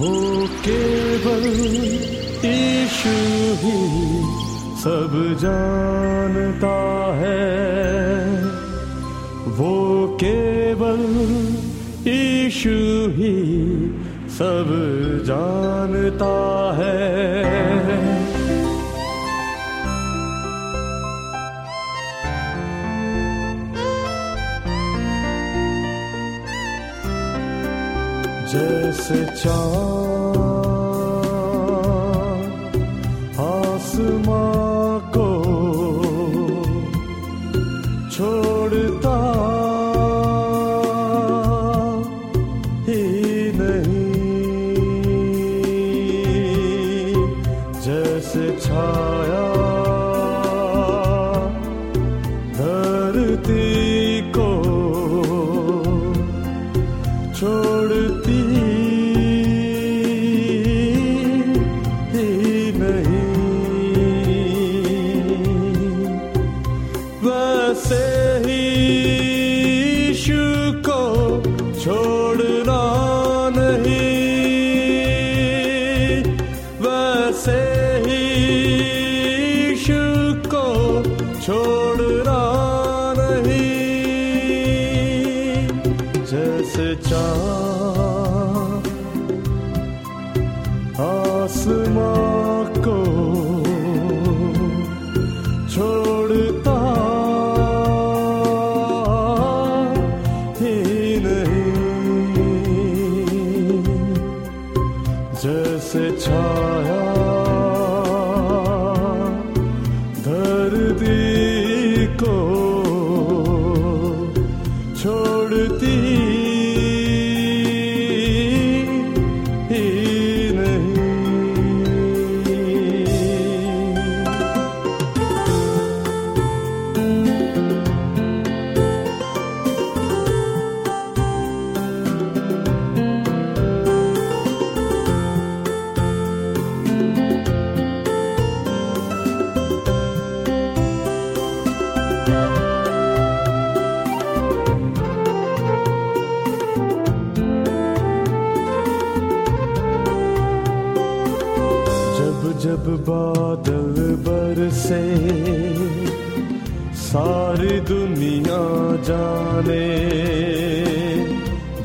वो केवल ईशु ही सब जानता है। वो केवल ईशु ही सब जानता है। जैसे चाँद को छोड़ता ही नहीं। जैसे छाया धरती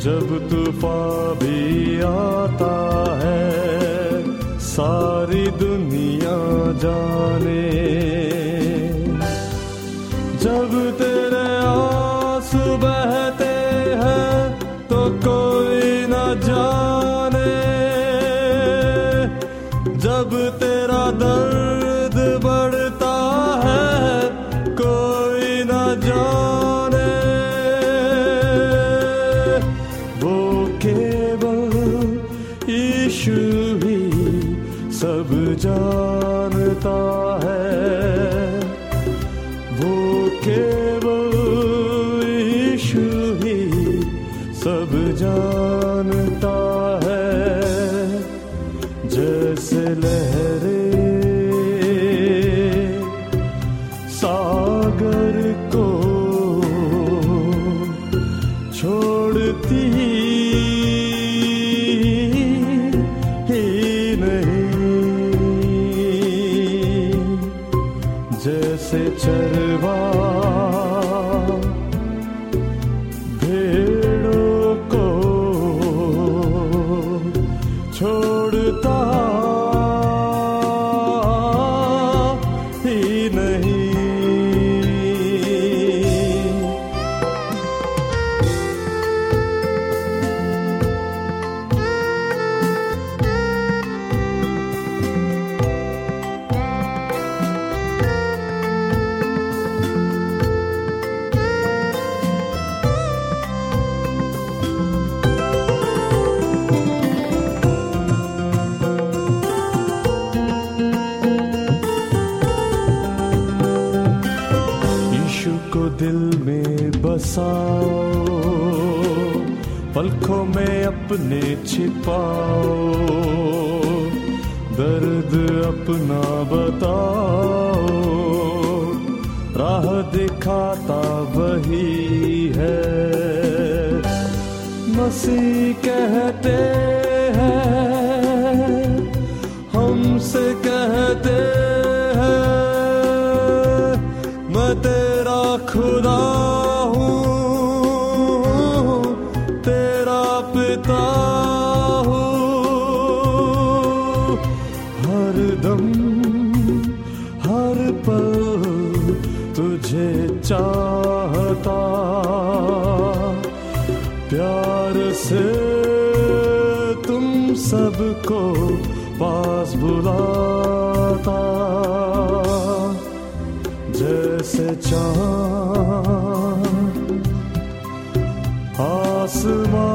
जब तूफा भी आता है सारी दुनिया जाने बसाओ पलखों में अपने छिपाओ। दर्द अपना बताओ। राह दिखाता वही है। मसीह कहते चाहता प्यार से तुम सबको पास बुलाता। जैसे चाँद आसमां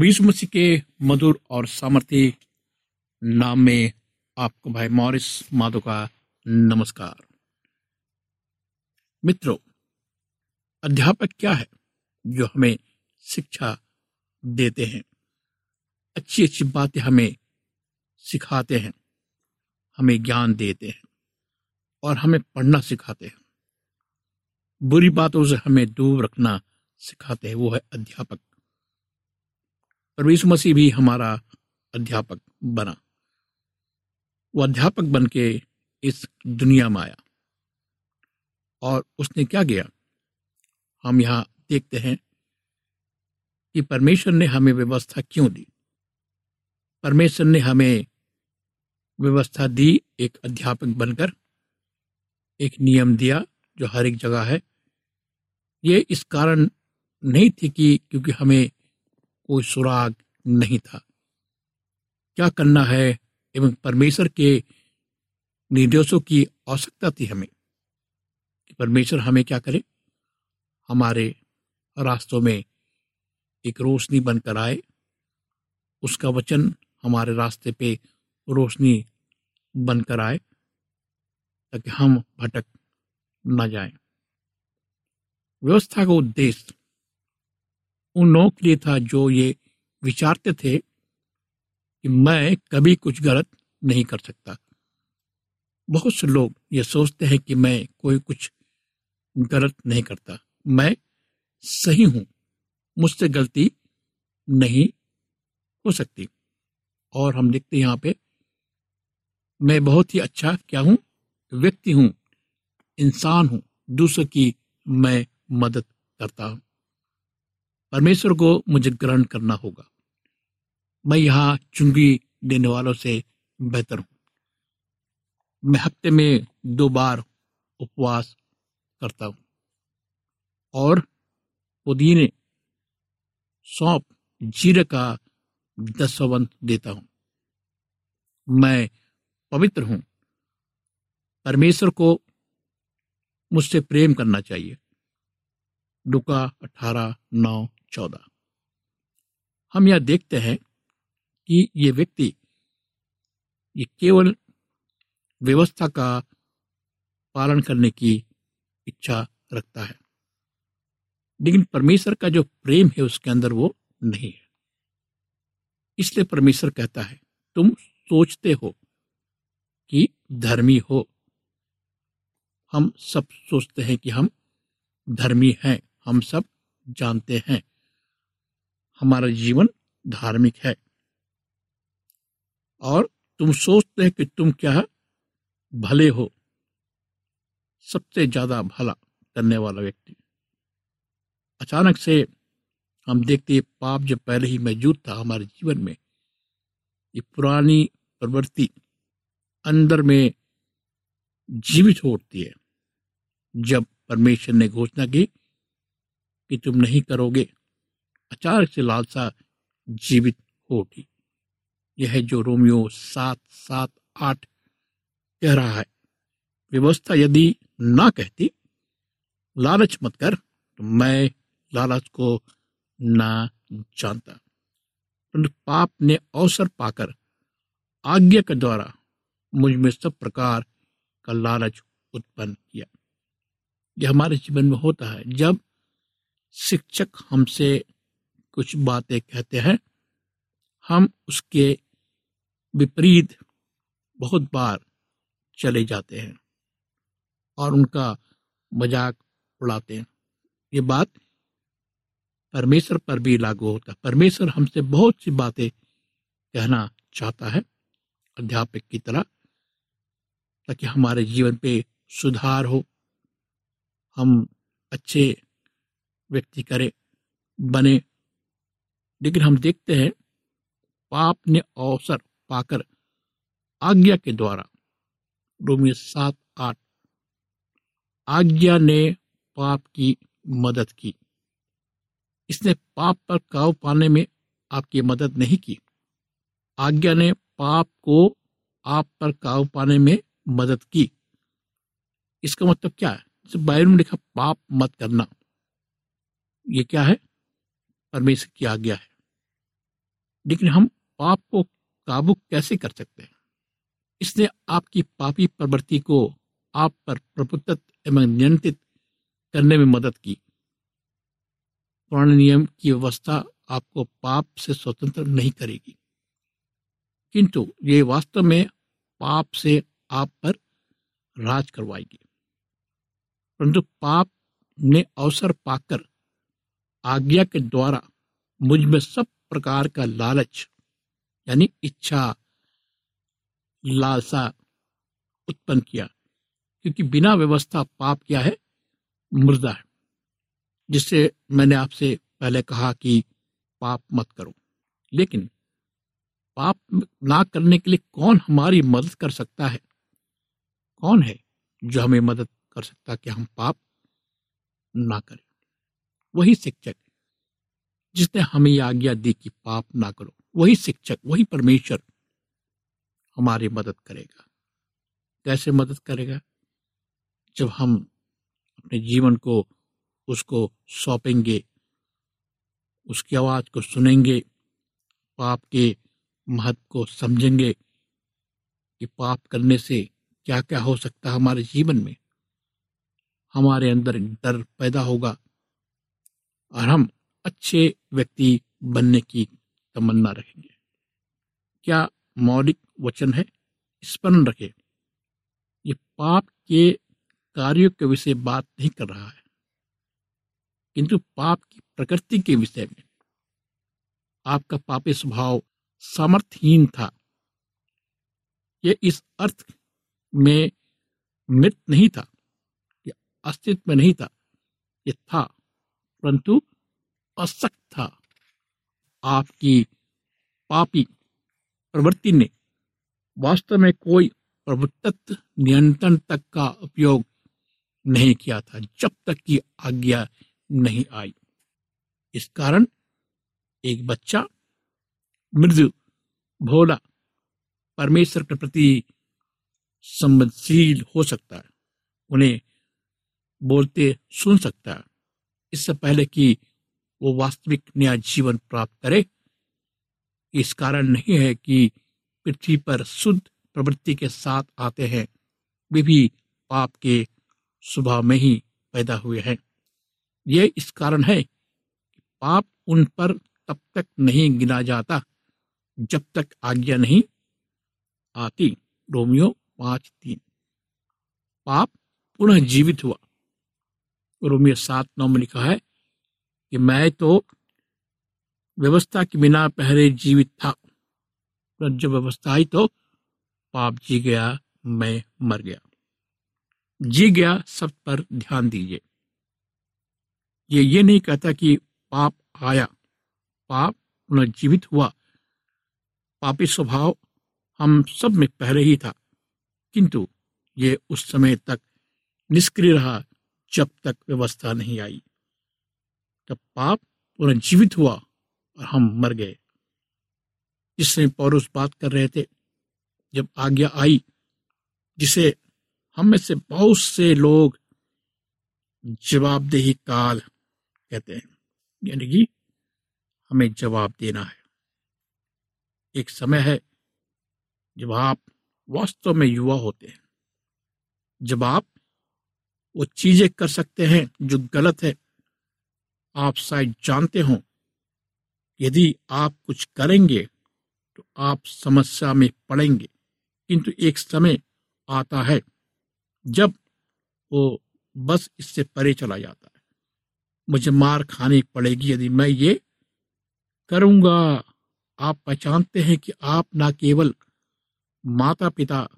यीशु मसीह के मधुर और सामर्थ्य नाम में आपको भाई मॉरिस माधो का नमस्कार। मित्रों, अध्यापक क्या है जो हमें शिक्षा देते हैं? अच्छी अच्छी बातें हमें सिखाते हैं, हमें ज्ञान देते हैं और हमें पढ़ना सिखाते हैं। बुरी बातों से हमें दूर रखना सिखाते हैं, वो है अध्यापक। परमेश्वर मसीह भी हमारा अध्यापक बना। वो अध्यापक बन के इस दुनिया में आया। और उसने क्या किया? हम यहाँ देखते हैं कि परमेश्वर ने हमें व्यवस्था क्यों दी? परमेश्वर ने हमें व्यवस्था दी एक अध्यापक बनकर, एक नियम दिया जो हर एक जगह है। ये इस कारण नहीं थी कि क्योंकि हमें कोई सुराग नहीं था। क्या करना है एवं परमेश्वर के निर्देशों की आवश्यकता थी हमें? कि परमेश्वर हमें क्या करे? हमारे रास्तों में एक रोशनी बनकर आए। उसका वचन हमारे रास्ते पे रोशनी बनकर आए, ताकि हम भटक न जाएँ। व्यवस्था का उद्देश्य उन लोगों के लिए था जो ये विचारते थे कि मैं कभी कुछ गलत नहीं कर सकता। बहुत से लोग ये सोचते हैं कि मैं कोई कुछ गलत नहीं करता। मैं सही हूँ, मुझसे गलती नहीं हो सकती। और हम देखते हैं यहाँ पे, मैं बहुत ही अच्छा क्या हूँ? व्यक्ति हूँ, इंसान हूँ, दूसरों की मैं मदद करता हूँ। परमेश्वर को मुझे ग्रहण करना होगा। मैं यहाँ चुंगी देने वालों से बेहतर हूँ। मैं हफ़्ते में दो बार उपवास करता हूँ। और पुदीने सौंप जीरे का दसवन देता हूँ। मैं पवित्र हूँ। परमेश्वर को मुझसे प्रेम करना चाहिए। डुका अठारह नौ चौदह। हम यह देखते हैं कि ये व्यक्ति, ये केवल व्यवस्था का पालन करने की इच्छा रखता है, लेकिन परमेश्वर का जो प्रेम है उसके अंदर वो नहीं है। इसलिए परमेश्वर कहता है, तुम सोचते हो कि धर्मी हो। हम सब सोचते हैं कि हम धर्मी हैं, हम सब जानते हैं। हमारा जीवन धार्मिक है। और तुम सोचते हैं कि तुम क्या भले हो। सबसे ज़्यादा भला करने वाला व्यक्ति। अचानक से हम देखते हैं, पाप जब पहले ही मौजूद था हमारे जीवन में, ये पुरानी प्रवृत्ति अंदर में जीवित होती है। जब परमेश्वर ने घोषणा की कि तुम नहीं करोगे अचानक से लालसा जीवित हो उठी यह जो रोमियो सात सात आठ कह रहा है, व्यवस्था यदि ना कहती, लालच मत कर तो मैं लालच को ना जानता। परंतु पाप ने अवसर पाकर, आज्ञा के द्वारा मुझमें सब प्रकार का लालच उत्पन्न किया। यह हमारे जीवन में होता है जब शिक्षक हमसे कुछ बातें कहते हैं। हम उसके विपरीत बहुत बार चले जाते हैं और उनका मज़ाक उड़ाते हैं। ये बात परमेश्वर पर भी लागू होता है। परमेश्वर हमसे बहुत सी बातें कहना चाहता है अध्यापक की तरह, ताकि हमारे जीवन पे सुधार हो। हम अच्छे व्यक्ति करें, बने लेकिन हम देखते हैं, पाप ने अवसर पाकर आज्ञा के द्वारा, रोमियो सात आठ, आज्ञा ने पाप की मदद की। इसने पाप पर काबू पाने में आपकी मदद नहीं की। आज्ञा ने पाप को आप पर काबू पाने में मदद की। इसका मतलब क्या है? बाइबल में लिखा पाप मत करना। ये क्या है? परमेश्वर की आज्ञा है। लेकिन हम पाप को काबू कैसे कर सकते हैं? इसने आपकी पापी प्रवृत्ति को आप पर प्रभुत्व एवं नियंत्रित करने में मदद की। पुराने नियम की व्यवस्था आपको पाप से स्वतंत्र नहीं करेगी। किंतु ये वास्तव में पाप से आप पर राज करवाएगी। परंतु पाप ने अवसर पाकर आज्ञा के द्वारा मुझमें सब प्रकार का लालच, यानी इच्छा, लालसा उत्पन्न किया। क्योंकि बिना व्यवस्था पाप क्या है? मुर्दा है। जिससे मैंने आपसे पहले कहा कि पाप मत करो। लेकिन पाप ना करने के लिए कौन हमारी मदद कर सकता है? कौन है जो हमें मदद कर सकता कि हम पाप ना करें? वही शिक्षक जिसने हमें आज्ञा दी कि पाप ना करो। वही शिक्षक, वही परमेश्वर हमारी मदद करेगा। कैसे मदद करेगा? जब हम अपने जीवन को उसको सौंपेंगे, उसकी आवाज़ को सुनेंगे, पाप के महत्व को समझेंगे कि पाप करने से क्या क्या हो सकता है हमारे जीवन में, हमारे अंदर डर पैदा होगा और हम अच्छे व्यक्ति बनने की तमन्ना रखेंगे। क्या मौलिक वचन है? स्मरण रखे। ये पाप के कार्यों के विषय बात नहीं कर रहा है। किंतु पाप की प्रकृति के विषय में। आपका पापी स्वभाव सामर्थहीन था। ये इस अर्थ में मृत नहीं था अस्तित्व में नहीं था। यह था, परंतु असक्त था। आपकी पापी प्रवृत्ति ने वास्तव में कोई प्रभुत्व नियंत्रण तक का उपयोग नहीं किया था, जब तक कि आज्ञा नहीं आई। इस कारण एक बच्चा मृदु भोला परमेश्वर के प्रति संवेदनशील हो सकता है, उन्हें बोलते सुन सकता है। इससे पहले कि वो वास्तविक नया जीवन प्राप्त करे। इस कारण नहीं है कि पृथ्वी पर शुद्ध प्रवृत्ति के साथ आते हैं। वे भी पाप के स्वभाव में ही पैदा हुए हैं। ये इस कारण है कि पाप उन पर तब तक नहीं गिना जाता, जब तक आज्ञा नहीं आती। रोमियो पाँच तीन। पाप पुनः जीवित हुआ। रोमियो सात नौ में लिखा है कि मैं तो व्यवस्था के बिना पहले जीवित था। जब व्यवस्था आई तो पाप जी गया, मैं मर गया। जी गया, सब पर ध्यान दीजिए। ये ये नहीं कहता कि पाप आया। पाप पुनर्जीवित हुआ। पापी स्वभाव हम सब में पहले ही था। किंतु ये उस समय तक निष्क्रिय रहा, जब तक व्यवस्था नहीं आई। तब पाप पुनर्जीवित हुआ और हम मर गए। जिससे पौरुष बात कर रहे थे, जब आज्ञा आई, जिसे हम में से बहुत से लोग जवाबदेही काल कहते हैं। यानी कि हमें जवाब देना है। एक समय है जब आप वास्तव में युवा होते हैं। जब आप वो चीज़ें कर सकते हैं जो गलत है आप शायद जानते हो। यदि आप कुछ करेंगे तो आप समस्या में पड़ेंगे। किंतु एक समय आता है जब वो बस इससे परे चला जाता है। मुझे मार खानी पड़ेगी यदि मैं ये करूँगा। आप पहचानते हैं कि आप ना केवल माता पिता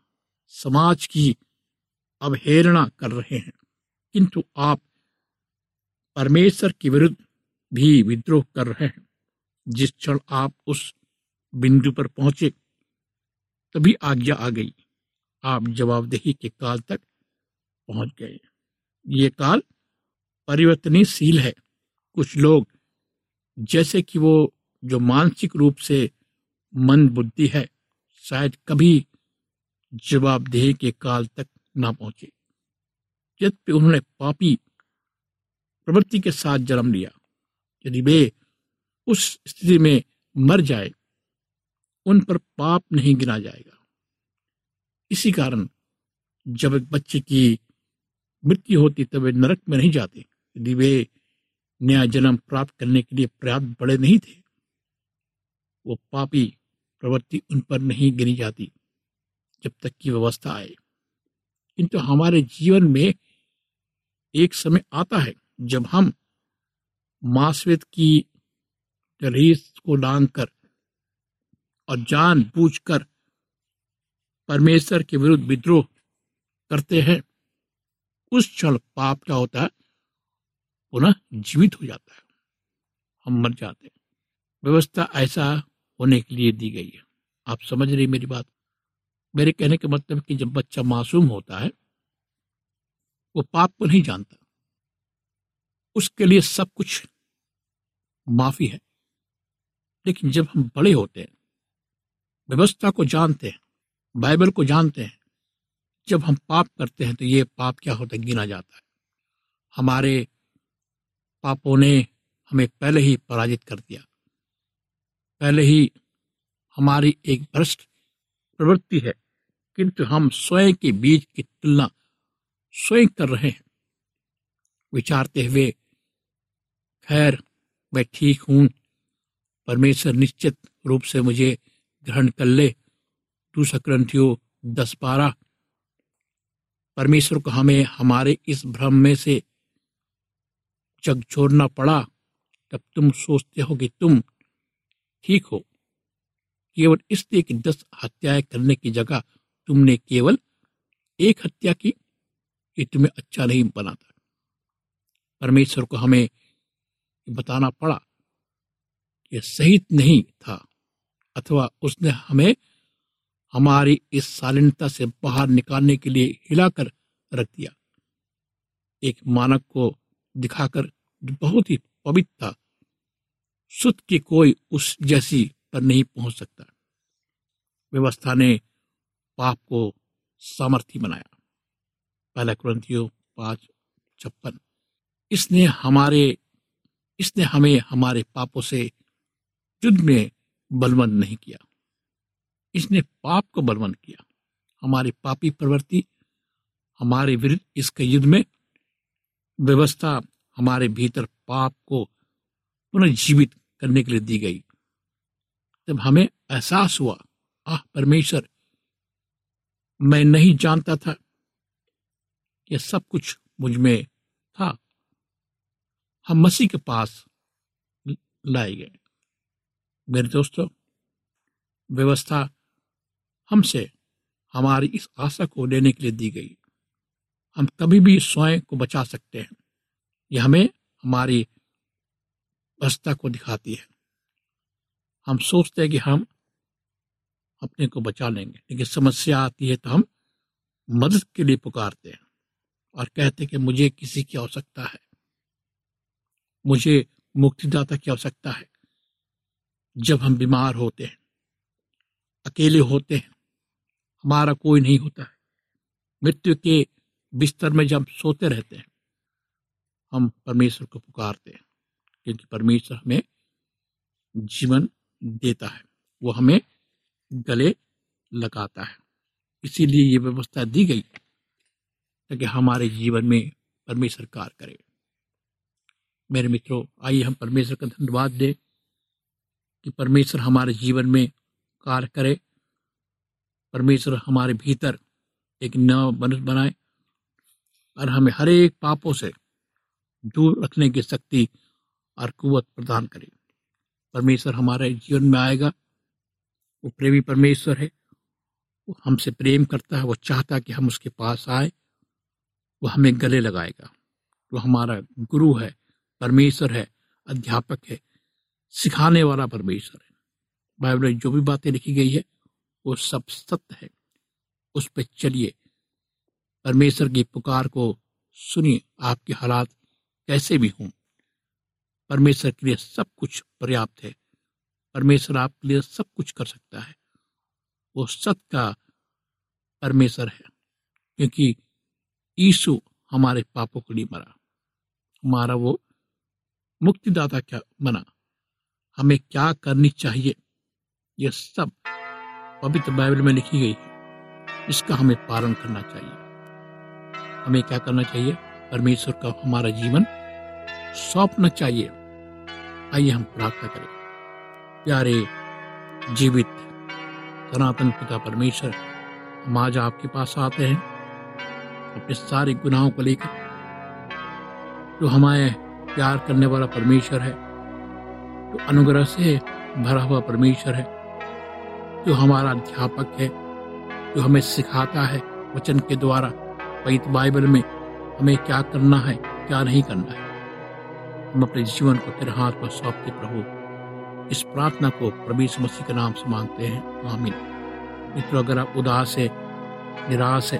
समाज की अवहेलना कर रहे हैं, किंतु आप परमेश्वर के विरुद्ध भी विद्रोह कर रहे हैं। जिस क्षण आप उस बिंदु पर पहुँचे, तभी आज्ञा आ गई। आप जवाबदेही के काल तक पहुँच गए। ये काल परिवर्तनशील है। कुछ लोग, जैसे कि वो जो मानसिक रूप से मन बुद्धि है, शायद कभी जवाबदेही के काल तक ना पहुँचे। यद्यपि उन्होंने पापी प्रवृत्ति के साथ जन्म लिया। यदि वे उस स्थिति में मर जाए, उन पर पाप नहीं गिना जाएगा। इसी कारण जब एक बच्चे की मृत्यु होती तब वे नरक में नहीं जाते। यदि वे नया जन्म प्राप्त करने के लिए पर्याप्त बड़े नहीं थे, वो पापी प्रवृत्ति उन पर नहीं गिनी जाती जब तक की व्यवस्था आए। किंतु हमारे जीवन में एक समय आता है जब हम मासवेद की रीस को लांग कर और जान बूझ कर परमेश्वर के विरुद्ध विद्रोह करते हैं, उस क्षण पाप क्या होता है? पुनः जीवित हो जाता है। हम मर जाते हैं। व्यवस्था ऐसा होने के लिए दी गई है। आप समझ रही मेरी बात? मेरे कहने का मतलब कि जब बच्चा मासूम होता है, वो पाप को नहीं जानता। उसके लिए सब कुछ माफ़ी है। लेकिन जब हम बड़े होते हैं, व्यवस्था को जानते हैं, बाइबल को जानते हैं, जब हम पाप करते हैं तो ये पाप क्या होता है? गिना जाता है। हमारे पापों ने हमें पहले ही पराजित कर दिया। पहले ही हमारी एक भ्रष्ट प्रवृत्ति है, किंतु हम स्वयं के बीज की तुलना स्वयं कर रहे हैं। विचारते हुए खैर, मैं ठीक हूँ। परमेश्वर निश्चित रूप से मुझे ग्रहण कर ले। दूसरा ग्रंथियों दस बारह परमेश्वर को हमें हमारे इस भ्रम में से जग छोड़ना पड़ा। तब तुम सोचते हो कि तुम ठीक हो। केवल इसलिए कि दस हत्याएँ करने की जगह तुमने केवल एक हत्या की ये तुम्हें अच्छा नहीं बनाता परमेश्वर को हमें बताना पड़ा कि सही नहीं था अथवा उसने हमें हमारी इस शालीनता से बाहर निकालने के लिए हिलाकर रख दिया। एक मानक को दिखाकर बहुत ही पवित्र था, सुत की कोई उस जैसी पर नहीं पहुँच सकता। व्यवस्था ने पाप को सामर्थ्य बनाया। पहला क्रंथियो पाँच छप्पन। इसने हमारे इसने हमें हमारे पापों से युद्ध में बलवंत नहीं किया। इसने पाप को बलवंत किया। हमारी पापी प्रवृत्ति, हमारे विरुद्ध इसके युद्ध में व्यवस्था हमारे भीतर पाप को पुनर्जीवित करने के लिए दी गई। जब हमें एहसास हुआ, आह, परमेश्वर, मैं नहीं जानता था यह सब कुछ मुझमें था। हम मसीह के पास लाए गए। मेरे दोस्तों, व्यवस्था हमसे, हमारी इस आशा को लेने के लिए दी गई। हम कभी भी स्वयं को बचा सकते हैं। यह हमें हमारी व्यवस्था को दिखाती है। हम सोचते हैं कि हम अपने को बचा लेंगे, लेकिन समस्या आती है तो हम मदद के लिए पुकारते हैं और कहते हैं कि मुझे किसी की आवश्यकता है। मुझे मुक्तिदाता की आवश्यकता है। जब हम बीमार होते हैं, अकेले होते हैं, हमारा कोई नहीं होता है। मृत्यु के बिस्तर में जब सोते रहते हैं, हम परमेश्वर को पुकारते हैं, क्योंकि परमेश्वर हमें जीवन देता है, वो हमें गले लगाता है। इसीलिए ये व्यवस्था दी गई ताकि हमारे जीवन में परमेश्वर कार्य करे। मेरे मित्रों, आइए हम परमेश्वर का धन्यवाद दें कि परमेश्वर हमारे जीवन में कार्य करे। परमेश्वर हमारे भीतर एक नव मनुष्य बनाए और हमें हर एक पापों से दूर रखने की शक्ति और कुवत प्रदान करे। परमेश्वर हमारे जीवन में आएगा, वो प्रेमी परमेश्वर है, वो हमसे प्रेम करता है, वो चाहता है कि हम उसके पास आए, वो हमें गले लगाएगा। वो हमारा गुरु है परमेश्वर है, अध्यापक है, सिखाने वाला परमेश्वर है। बाइबल में जो भी बातें लिखी गई है, वो सब सत्य है। उस पर चलिए, परमेश्वर की पुकार को सुनिए, आपके हालात कैसे भी हों। परमेश्वर के लिए सब कुछ पर्याप्त है। परमेश्वर आपके लिए सब कुछ कर सकता है। वो सत्य का परमेश्वर है, क्योंकि ईसु हमारे पापों के लिए मरा। हमारा वो मुक्तिदाता क्या बना? हमें क्या करनी चाहिए? यह सब पवित्र बाइबल में लिखी गई है। इसका हमें पालन करना चाहिए। हमें क्या करना चाहिए? परमेश्वर का हमारा जीवन सौंपना चाहिए। आइए हम प्रार्थना करें। प्यारे जीवित सनातन पिता परमेश्वर, हम आज आपके पास आते हैं। अपने सारे गुनाहों को लेकर जो हमारे प्यार करने वाला परमेश्वर है, जो अनुग्रह से भरा हुआ परमेश्वर है, जो हमारा अध्यापक है, जो हमें सिखाता है वचन के द्वारा। पवित्र बाइबल में हमें क्या करना है, क्या नहीं करना है? हम अपने जीवन को तेरे हाथ पर सौंपते प्रभु। इस प्रार्थना को प्रभु मसीह के नाम से मांगते हैं। आमीन। मित्रों, अगर आप उदास है, निराश है,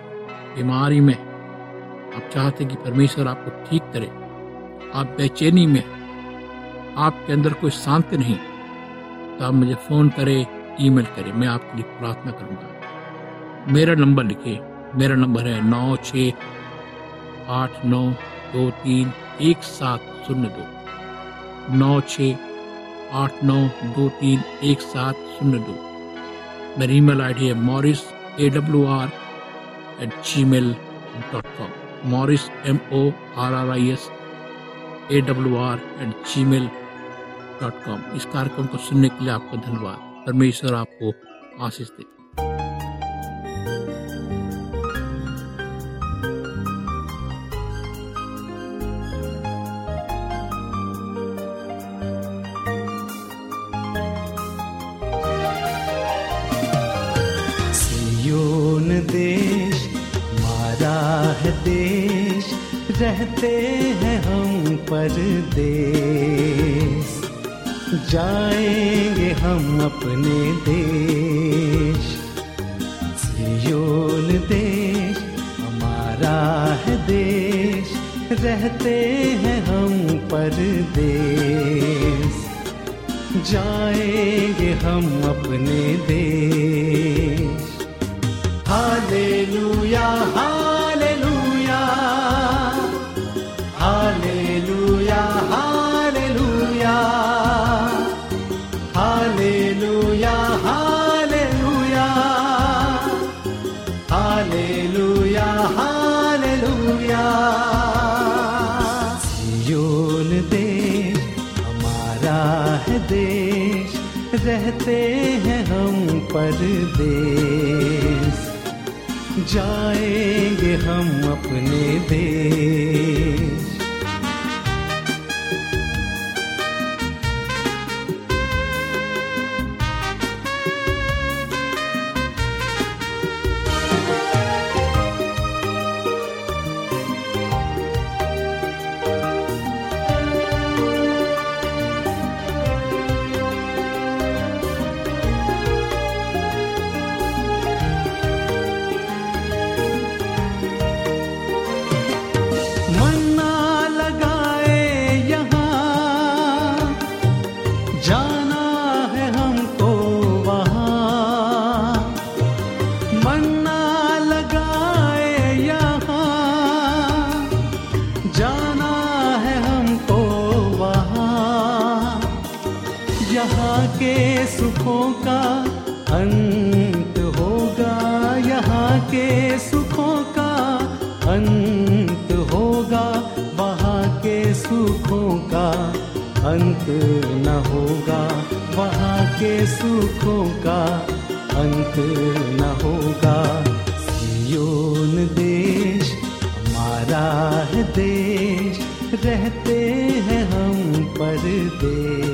बीमारी में, आप चाहते कि परमेश्वर आपको ठीक करे आप बेचैनी में, आपके अंदर कोई शांति नहीं तो आप मुझे फ़ोन करें, ईमेल करें, मैं आपके लिए प्रार्थना करूँगा। मेरा नंबर लिखिए मेरा नंबर है नौ छ आठ नौ दो तीन एक सात शून्य दो। नौ छ आठ नौ दो तीन एक सात शून्य दो। मेरी ईमेल आईडी है Morris A W R at Gmail dot com. Morris M O R R I S A W R at Gmail dot com इस कार्यक्रम को सुनने के लिए आपका धन्यवाद। परमेश्वर आपको आशीष दे। देश हमारा है देश रहते हैं हम परदेश। जाएँगे हम अपने देश। सियोन देश, हमारा है देश। रहते हैं हम परदेश। जाएँगे हम अपने देश। हालेलुया। रहते हैं हम परदेश जाएँगे हम अपने देश। सुखों का अंत होगा। यहाँ के सुखों का अंत होगा। वहाँ के सुखों का अंत न होगा। वहाँ के सुखों का अंत न होगा। सियोन देश, हमारा है देश। रहते हैं हम परदेश।